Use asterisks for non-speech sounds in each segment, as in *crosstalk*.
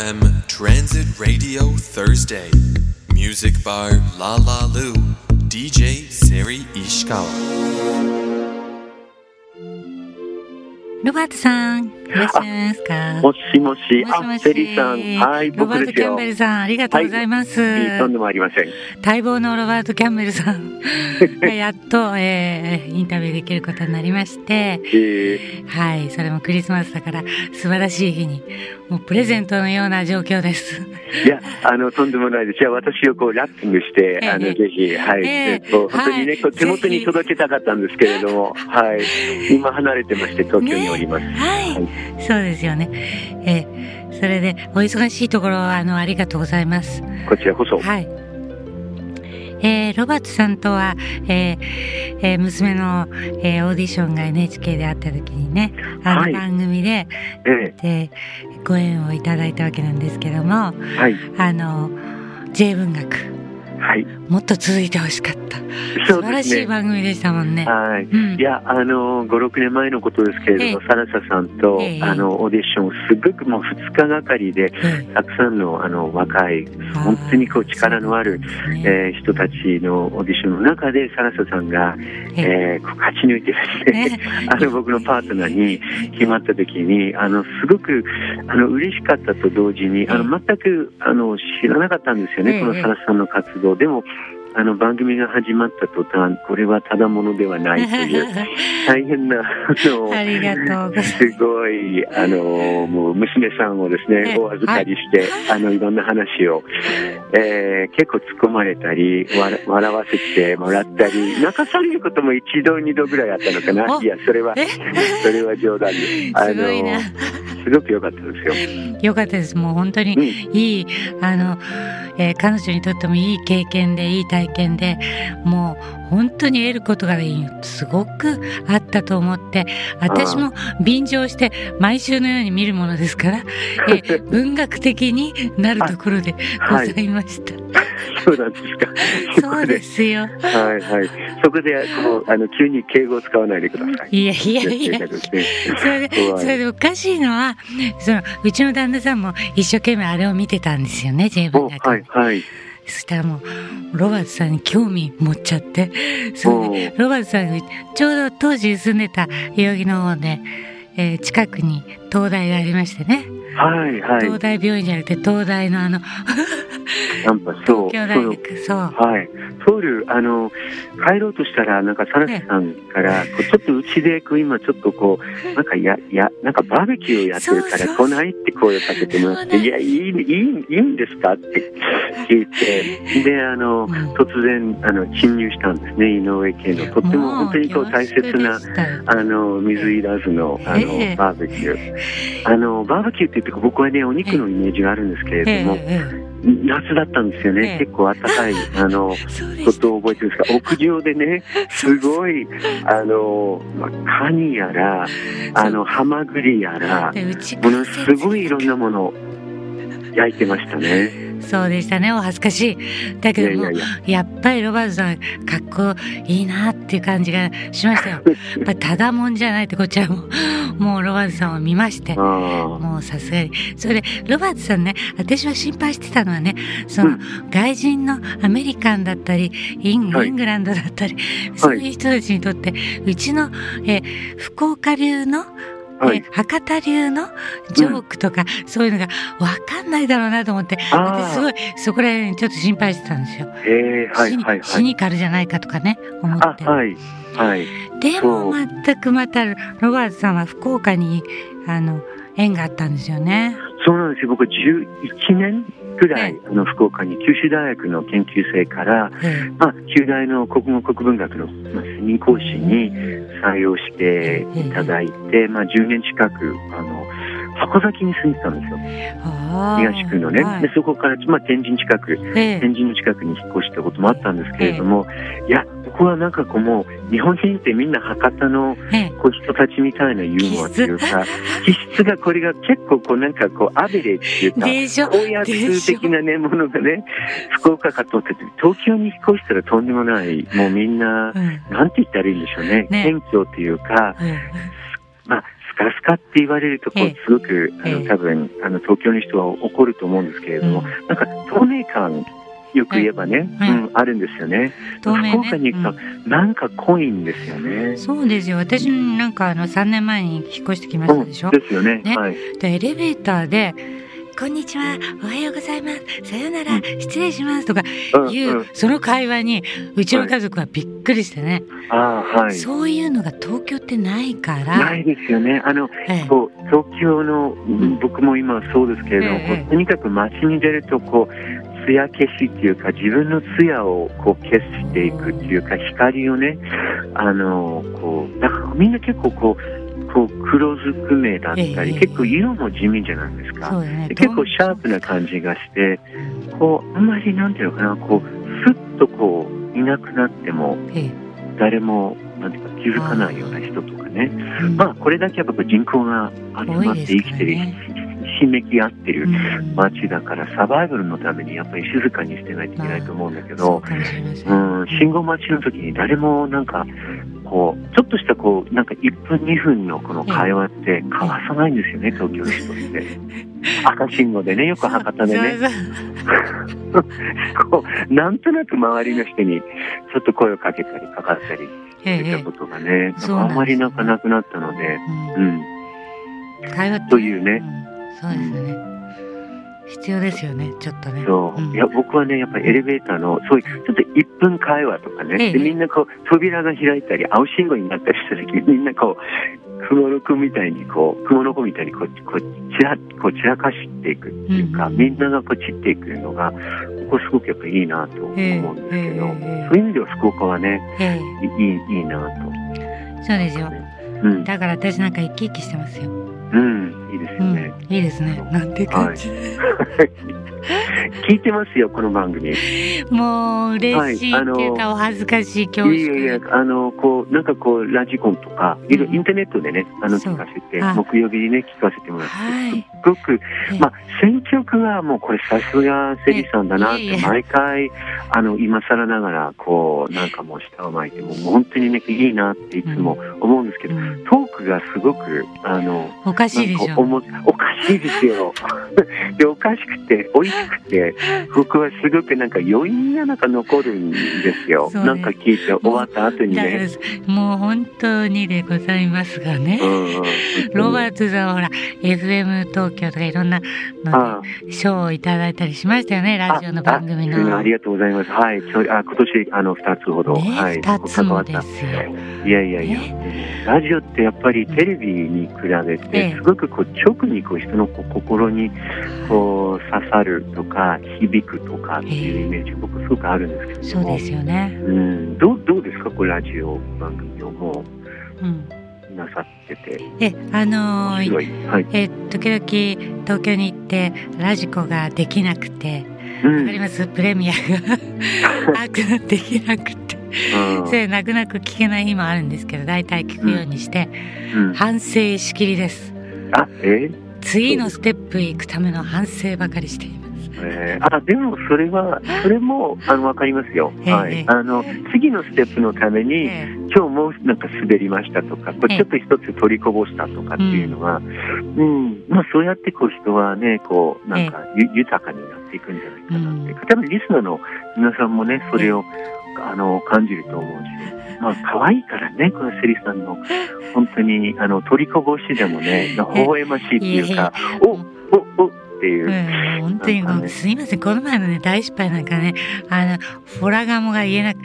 FM Transit Radio Thursday. Music Bar La La Lu DJ Seri Ishikawa ロバートさん、いらっしゃいますか？もしもし、*laughs* もしもし。あ、セリーさん、はい、ロバート・。キャンベルさん、ありがとうございます。いいとんでもありません。待望のロバート・キャンベルさん。が *laughs* やっと、えーインタビューできることになりまして、えはい、それもクリスマスだから素晴らしい日に、もうプレゼントのような状況です。ーいや、あの、とんでもないです。じゃあ、私をこう、ラッピングして、あの、ええぜひ、はい、ええ。えっと、本当にね、はい。手元に届けたかったんですけれども、はい。今離れてまして、東京におります。ねはい、そうですよね。えーそれで、お忙しいところ、あの、ありがとうございます。こちらこそ。はい。えーロバートさんとは、えーえー娘の、えーオーディションが NHK であった時にね、あはいの番組で、えで、ご縁をいただいたわけなんですけども、えはい。あの、J 文学、はい。もっと続いてほしかった。素晴らしい。番組でしたもんね。はい。うんいや、あの、5、6年前のことですけれども、えサラサさんと、ええあの、オーディション、すごくもう2日がかりで、えたくさんの、あの、若い、本当にこう、力のある、ねえー人たちのオーディションの中で、サラサさんが、ええーこう勝ち抜いてですね、ね *laughs* あの、僕のパートナーに決まった時に、あの、すごく、あの、嬉しかったと同時に、あの、全く、あの、知らなかったんですよね、ええこのサラサさんの活動。でも、あの、番組が始まった途端、これはただものではないという、*laughs* 大変な、あの、す。すごい、あの、もう娘さんをですええね、お預かりして、あの、いろんな話を、えー結構突っ込まれたり、笑わせてもらったり、*laughs* 泣かされることも一度、二度ぐらいあったのかな。おいや、それは、え？*laughs* それは冗談です。あの、すごく良かったですよ。よかったです。もう本当にうんいい、あの、えー彼女にとってもいい経験で、いい体験で、もう本当に得ることがいいすごくあったと思って、私も便乗して毎週のように見るものですから、えー *laughs* 文学的になるところでございました。そうなんですか。*laughs* そうですよ。はいはい。そこで、こう、あの、急に敬語を使わないでください。いやいやいや。それで、それでおかしいのは、その、うちの旦那さんも一生懸命あれを見てたんですよね、文お学。はいはい。そしたらもう、ロバートさんに興味持っちゃって、それで、ロバートさんがちょうど当時住んでた代々木の方で、えー近くに東大がありましてね、はいはい。東大病院じゃなくて東大のあの、やっぱそう。そう。はい。ソウル、あの、帰ろうとしたら、なんか、サラスさんから、こうちょっとうちで、今、ちょっとこう、なんか、や、や、なんか、バーベキューをやってるから、来ないって声をかけてもらって、いや、いい、いい、いいんですか？って聞いて、で、あの、うん。突然、あの、侵入したんですね、井上家の。とっても、本当にこう、大切な、あの、水いらずの、あの、ええ。バーベキュー。あの、バーベキューって言って、僕はね、お肉のイメージがあるんですけれども、え。ええ夏だったんですよね。ええ結構暖かい、*laughs* あの。ことを覚えてるんですが、*laughs* 屋上でね、すごい、あの、まあ、カニやら、あの、ハマグリやら、ものすごいいろんなものを焼いてましたね。そうでしたね、お恥ずかしい。だいけどもやっぱりロバートさん、かっこいいなっていう感じがしましたよ。*laughs* やっぱりただもんじゃないってこちらも、もうロバートさんを見まして。あもうさすがに。それで、ロバートさんね、私は心配してたのはね、その、うん外人のアメリカンだったり、イン,、はいイングランドだったり、そういう人たちにとって、うちの、え、福岡流の、あ、はいえ。博多流のジョークとか、そういうのが分かんないだろうなと思って、あ私すごいそこら辺ちょっと心配してたんですよ。えー、はいはいはい。シニカルじゃないかとかね、思あっ、て。はい。はい。でも全くまた、ロバートさんは福岡に、あの、縁があったんですよね。そうなんですよ。僕11年ぐらい、えあの、福岡に九州大学の研究生から、えまあ、旧大の国語国文学の、まあ、専任講師に採用してい。ただいて、まあ、10年近く、あの、箱崎に住んでたんですよ。東区のね。はい。で、そこから、まあ、天神近く、ええ。天神の近くに引っ越したこともあったんですけれども、いや、ここはなんかこうもう、日本人ってみんな博多のええ。こう人たちみたいなユーモアというか、気質。がこれが結構こうなんかこうアベレージっていうか、でしょ。こういう通的なね、ものがね、福岡かと思ってて、東京に引っ越したらとんでもない、もうみんな、うん。なんて言ったらいいんでしょうね。ね。謙虚っていうか、うん。まあ、スカスですかって言われると、こすごく、あの、ええ。多分、あの、東京の人は怒ると思うんですけれども、うん。なんか、透明感、よく言えばね、はい。うん、あるんですよね。透明ね。福岡に行くと、なんか濃いんですよね。そうですよ。私なんかあの3年前に引っ越してきましたでしょ、ですよね。ね。はい。でエレベーターで「こんにちはおはようございます。さようなら失礼します」とかうんいう、うん。その会話にうちの家族はびっくりしてね、ああ、はい。そういうのが東京ってないから。ないですよね。あの、ええ。こう、東京の、ん僕も今そうですけれども、ええとにかく街に出ると、こう、艶消しっていうか、自分の艶をこう消していくっていうか、光をね、あの、こう、だからみんな結構こう、こう黒ずくめだったり、ええ。結構色も地味じゃないですか。ね。で結構シャープな感じがして、こう、あんまりなんていうのかな、こう、スッとこう、いなくなっても、ええ。誰も、なんていうか、気づかないような人とかね。うん。まあ、これだけやっぱ人口が集まって生きてる、ひめき合ってるうん。街だから、サバイバルのためにやっぱり静かにしてないといけないと思うんだけど、そうん、うん、信号待ちの時に誰もなんか、こう、ちょっとしたこう、なんか1分2分のこの会話って交わさないんですよね、東京の人って。赤信号でね、よく博多でね。*laughs* こう、なんとなく周りの人にちょっと声をかけたりかかったりええ。ええしたことがね、そうなんですあんまりなんかなくなったので、うん。うん。会話というね。うんそうですよね、必要ですよねちょっとね。そう。ん。いや、僕はね、やっぱりエレベーターの、そういう、ちょっと1分会話とかね、ええ。でみんなこう、扉が開いたり、青信号になったりした時に、*laughs* みんなこう、雲の子みたいに、こう、雲の子みたいに、こう、こう、ちら、こう、散らかしていくっていうか、うん。みんながこう、散っていくのが、ここすごくやっぱりいいなと思うんですけど、そういう意味では福岡はね、えいい、いいなと。えそうですよ。うん、だから私なんか生き生きしてますよ、うん、いいですうんよね。いいですね。なんて感じ、*laughs* 聞いてますよ、この番組。もう嬉しいっていうか、お恥ずかしい恐縮。いやいやあの、こう、なんかこう、ラジコンとか、いろうんインターネットでね、あの、聞かせてあ、木曜日にね、聞かせてもらって、はい。すっごくええ、まあ、選曲はもうこれさすがセリさんだなって、毎回、あの、今更ながら、こう、なんかもう舌を巻いて、もう本当にね、いいなっていつも思うんですけど、うん。トークがすごく、あの、おかしいでしょ。おかしいですよ。*laughs* で、おかしくて、美味しくて、僕はすごくなんか余韻がなんか残るんですよ。なんか聞いて終わった後にね。もう本当にでございますがね、うんうんロバートさんほら FM 東京とかいろんなの賞をいただいたりしましたよねラジオの番組あの。ありがとうございます。はい。ちょあ今年、あの、二つほど。ね、はい。二つもですよ。た。いやいやいや。ラジオってやっぱりテレビに比べえて、えすごくこう、直にこう、人のこう心に、こう、刺さるとか、響くとかっていうイメージ、僕すごくあるんですけども。そうですよね。うん。どう、どうですかこう、ラジオ番組をもうん。う、なさってて。え、あのー。はい。え時々東京に行ってラジコができなくて、うんわかります？プレミアが *laughs* できなくて、うんそれ泣く泣く聞けない日もあるんですけど、大体聞くようにして、うん反省しきりです。あ、え次のステップへ行くための反省ばかりしています。えーあ、でもそれは、それも、あの、わかりますよ。ええ。はい。あの、次のステップのために、え今日もなんか滑りましたとか、これええ。ちょっと一つ取りこぼしたとかっていうのは、うん、まあそうやってこう人はね、こう、なんかゆ豊かになっていくんじゃないかなって。うん。多分リスナーの皆さんもね、それを、あの、感じると思うし、まあ可愛いからね、このセリさんの、本当に、あの、取りこぼしでもね、*laughs* 微笑ましいっていうか、えお、お、おっていう。う、ん、本当にもう、すいません、この前のね、大失敗なんかね、あの、フォラガモが言えなく、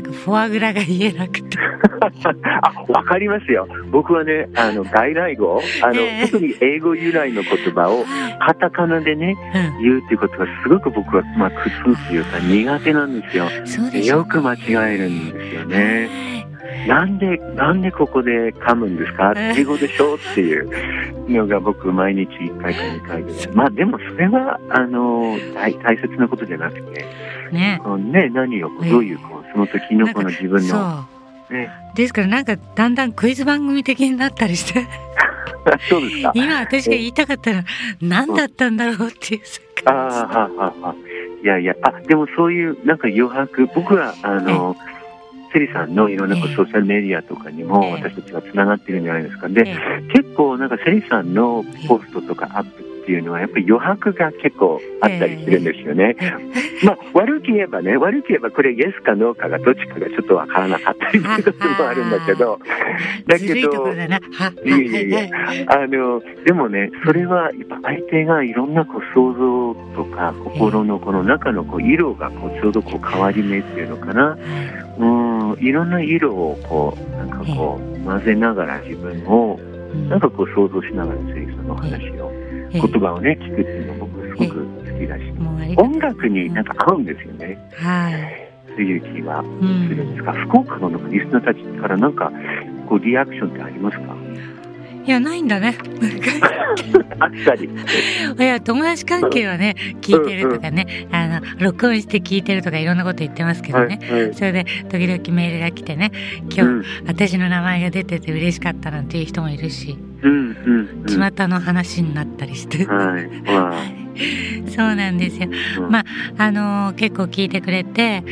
じゃあ、フォアグラが言えなくて。*laughs* あ、わかりますよ。僕はね、あの、外来語、あの、ええ特に英語由来の言葉を、カタカナでね、うん、言うっていうことがすごく僕は、まあ、苦痛っていうか苦手なんですよ。そうでしょよく間違えるんですよね。なんで、なんでここで噛むんですか？ええ英語でしょっていうのが僕毎日1回か2回ぐらい。まあでもそれは、あの、大大切なことじゃなくて、ね。ね、何をどういう、こう、その時のこの自分その、う。ね。ですからなんかだんだんクイズ番組的になったりして、*laughs* そうですか。今私が言いたかったら何だったんだろうっていうああ、感じ。はあ、はあ、はあ。いやいや、あ、でもそういう、なんか余白、僕は、あの、セリさんのいろんなソーシャルメディアとかにもええ私たちはつながってるんじゃないですか。で、え結構なんかセリさんのポストとかアップっていうのはやっぱり余白が結構あったりするんですよね。まあ悪く言えばね、悪く言えばこれイエスかノーかがどっちかがちょっとわからなかったりすることもあるんだけど、だけどいところだな。は、いえいえ。いえはいはい。あの、でもね、それはやっぱ相手がいろんなこう想像とか心のこの中のこう色がこうちょうどこう変わり目っていうのかな。うん、いろんな色をこう、なんかこう混ぜながら自分をうん。なんかこう想像しながらセリさんの話を、ええ言葉をね、聞くっていうの僕すごく好きだし、音楽になんか合うんですよね。はい。そういう気はうするんですが、福岡のリスナーたちからなんか、こうリアクションってありますか？いや、ないんだね。*laughs* あったり。いや、友達関係はね、聞いてるとかね、あの、録音して聞いてるとかいろんなこと言ってますけどね。はい。それで、時々メールが来てね、今日、うん、私の名前が出てて嬉しかったなんていう人もいるし、うん、うん。うん巷の話になったりして。はい。そうなんですよ。うんまあ、あのー結構聞いてくれて、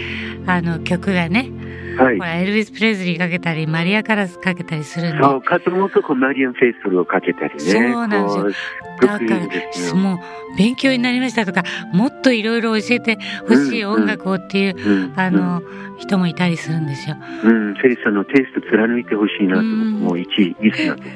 あの、曲がね、はいほ。ら、エルビス・プレズリーかけたり、マリア・カラスかけたりするんで、そう、かつもとこうマリアンフェイスルをかけたりね。そうなんですよだから。もう、勉強になりましたとか、もっといろいろ教えてほしい音楽をっていう、うん、あの、人もいたりするんですよ。うん、うん、セリさんのテイスト貫いてほしいなと、も一リスナーとし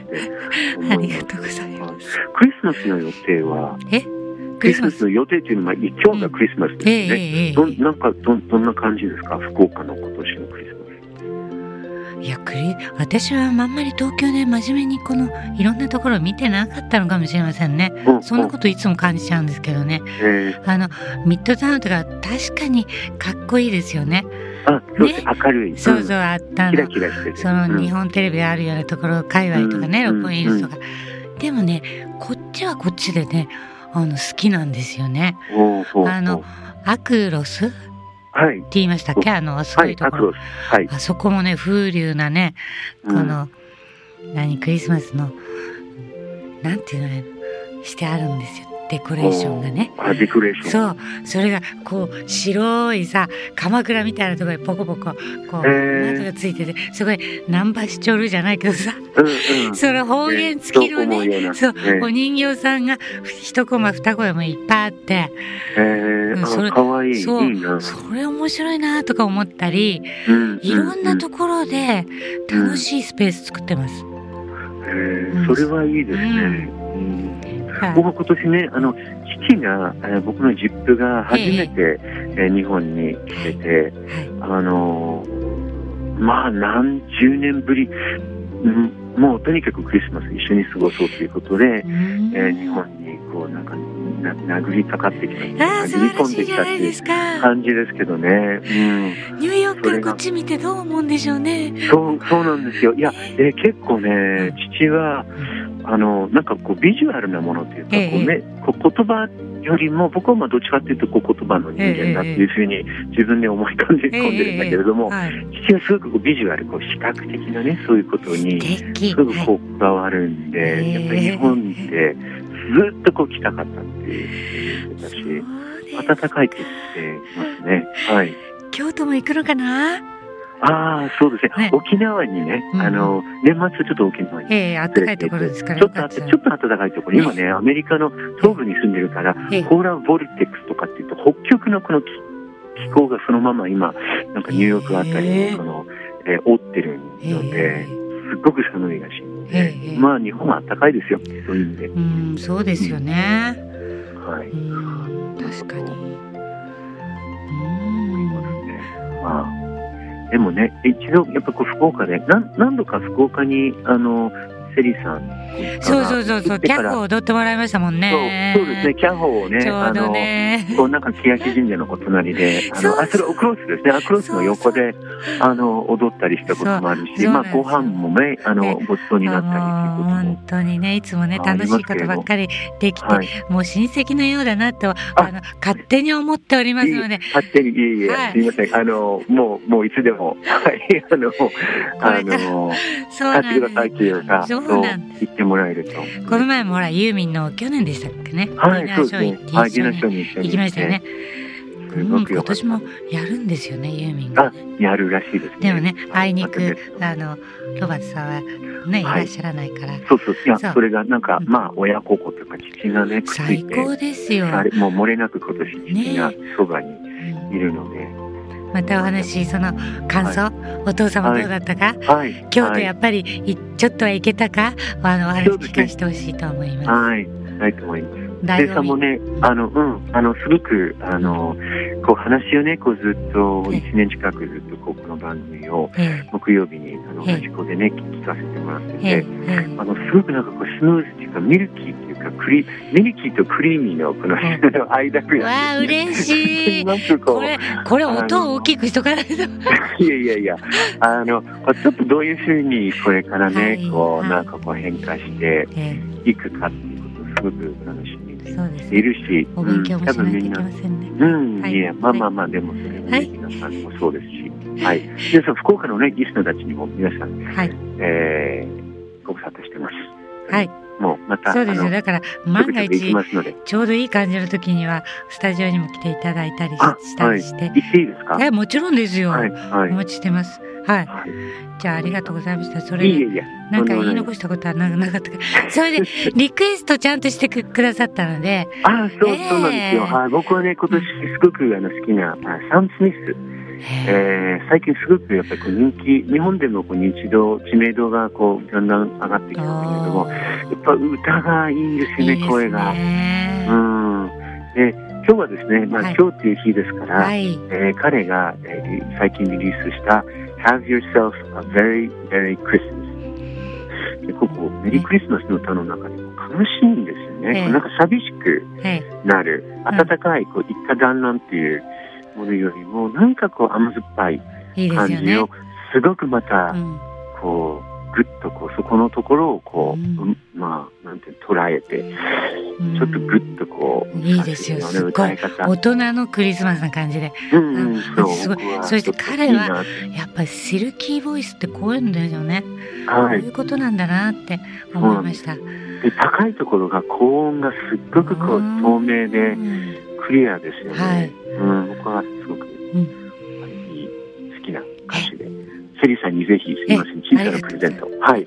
て。*laughs* ありがとうございます。クリスマスの予定は、え？ククリスマスの予定っていうのは、今日がクリスマスですええよね。えええどんなんかどんどんな感じですか？福岡の今年のクリスマえいや、クリ、私はあんまり東京で真面目にこの、いろんなところを見てなかったのかもしれませんね。ス。うんそんなこといつも感じちゃうんですけどね。えあの、ミッドタウンとか確かにかっこいいですよね。ーあ、そうです、明るい。そうそう、あったキラの。キラしてて。そのうん日本テレビがあるようなところ、界隈とかね、うん六本木ヒルズとか。でもね、こっちはこっちでね、あの、好きなんですよね。あのアクロス？ってはい。言いましたっけ？あの、すはい、ごいところ。はい。あそこもね、風流なね、この、何、クリスマスの、なんていうのね、してあるんですよ。デコレーションがね。あ、デコレーション。そう。それが、こう、白いさ、鎌倉みたいなところにポコポコ、こう、窓がついてて、すごい、ナンバーシチョルじゃないけどさ、うんうん。その方言付きのね、なそう、ねお人形さんが、一コマ二コマもいっぱいあって、えー、うんそれあ、かわいい。そうな。それ面白いなとか思ったり、うんいろんなとこ。ころで楽しいスペース作ってます。えーそれはいいですね。うんはい僕は今年ね、あの、父が、えー僕のジップが初めて、えー日本に来てて、あのーまあ、何十年ぶり、うんもうとにかくクリスマス一緒に過ごそうということで、うんえー日本にこう、なんか、な殴りかかってきた殴り込んできたってしいう。感じですけどね。うん。ニューヨークからこっち見てどう思うんでしょうね。そう、そうなんですよ。いや、えー結構ね、父は、あの、なんかこう、ビジュアルなものというか、ええこうね、こう言葉よりも、僕はまあどっちかっていうと、こう言葉の人間だっていうふうに自分で思い込んで込んでるんだけれども、はい、父はすごくこうビジュアル、こう視覚的なね、そういうことに。すごくはいこうこだわるんで、ええやっぱり日本でずっとこう来たかったっていう言ってたし、そうです暖かいって言ってますね。はい。京都も行くのかな？ああ、そうですね。ね沖縄にね、うんあの、年末ちょっと沖縄に。ええ暖かいところですからちょっとちょっと暖かいところ、今ね、アメリカの東部に住んでるから、ええポーラーボルテックスとかっていうと、北極のこの気気候がそのまま今、なんかニューヨークあたりええに、その、えー覆ってるので、えすっごく寒いらしいまあ日本は暖かいですよ、そういう意味で。えうん、そうですよね。はい。うん、確かに。思いますね。まあ、でもね、一度、やっぱこう福岡で、何何度か福岡に、あの、セリさん、そうそうそうそう、キャッホ踊ってもらいましたもんね。そうそうですね、キャホをね、ちょうどね。あの、こうなんか欅神社のお隣で、あの、あ、それアクロスですね、アクロスの横で、あの、踊ったりしたこともあるし、まあ、そうそうなんです。よ後半もね、あのね、ごちそうになったりっていう本当にね、いつもね、楽しいことばっかりできて、はいもう親戚のようだなと、あの、勝手に思っておりますので、勝手に、いえいえ、はい。すいません、あの、もう、もういつでも、はい、あの、あの、*laughs* 買ってくださいっていうか、そう言ってもらえると。この前もほら、ユーミンの去年でしたっけね？はい、ディナーそうですね。はい、ディナーショーに行きましたよね。すごく今。年もやるんですよね、ユーミンがあ。、やるらしいですね。でもね、あいにくあの、ロバートさんはね、いらっしゃらないから。そうそう。いや、それがなんか、うんまあ、親孝行とか父がね、くっついて、最高ですよ。あれもう漏れなく今年父がそばにうんいるので、またお話、その感想、お父様どうだったか、はい。京都やっぱりいちょっとは行けたか、あの、お話聞かせてほしいと思います。はい。ないと思います。で醍醐味。さんもね、あの、うん、あの、すごく、あの、こう話をね、こうずっと、ええ。1年近くずっとこうこの番組をえ木曜日に、あの、ええ。同じ子でね、聞かせてもらってえ、え。て、え、え。あの、すごくなんかこう、スムーズっていうか、ミルキーっていうか、クリ、ミルキーとクリーミーのこのえ間ぐえ。わあ、らい。嬉しい。*laughs* これ、これ音を大きくしとかないと。*laughs* いやいやいや、あの、ちょっとどういうふうにこれからね、はい。こう、はい。なんかこう変化してえいくかっていうことをすごく楽しいるし、お勉強もうんしないといけませんね。うん、はいいや、まあまあまあ、でもそれはい皆さんもそうですし、はい。皆さん、福岡のね、リスナーたちにも皆さん、はい。えー、ご無沙汰してます。はい。もう、また、そうですよ。だから、ち万が一。ちょうどいい感じの時には、スタジオにも来ていただいたりしたりして。行っていいですか？え、もちろんですよ。はい、はい。お待ちしてます。はい。はじゃあ、ありがとうございました。そい、れ。なんか言い残したことはななかったか。*laughs* それで、リクエストちゃんとしてくくださったので、あ、そう、ええそうなんですよ。はい、僕はね、今年すごくあの好きな、あサム・スミス。えー最近すごくやっぱり人気、日本でもこう認知度、知名度がこうだんだん上がってきたんだけれども、やっぱ歌がいいんですよね、いいです声が。ね。うん。で、今日はですね、まあ、はい今日っていう日ですから、はい。えー彼が、えー最近リリースした Have Yourself a Very, Very Christmas。でここ、メリークリスマスの歌の中でも悲しいんですよね。ええこうなんか寂しくはい。なる、うん温かい、こう、一家団らんっていうものよりも、なんかこう甘酸っぱい感じを。、すごくまた、うん。こう、ぐっとこう、そこのところをこう、うんうんまあ、なんて捉えて、うんちょっとぐっとこう、いいですよすっごい。大人のクリスマスな感じで。うんすごいそして彼はやっぱりシルキーボイスってこういうんですよね。こはい。ういうことなんだなって思いました。で高いところが高音がすっごくこううん透明でうんクリアですよね。はいうん、僕はすごく、んいい好きな歌手で、セリさんにぜひすみません、小さなプレゼント、はい、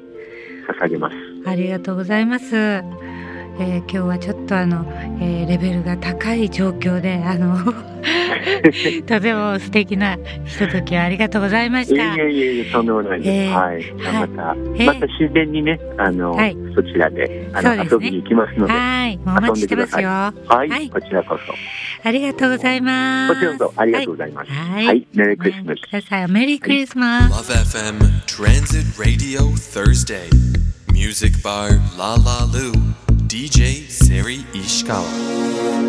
捧げます。ありがとうございます。えー今日はちょっとあの、えーレベルが高い状況で、あの、*laughs* とても素敵なひとときをありがとうございまいした。えいえいえ、とんでもないです。えーはい。また、えーまた自然にね、あの、はいそちらで、あの、ね遊びに行きますので、はい、お待ちしてますよ。はい、はいこちらこありがとうございまそ。す。こちらこそありがとうございます。はい。はい、メリークリスマス。ください。メリークリスマス。Love FM Transit Radio Thursday. Music Bar La La Lu. DJ Seri Ishikawa.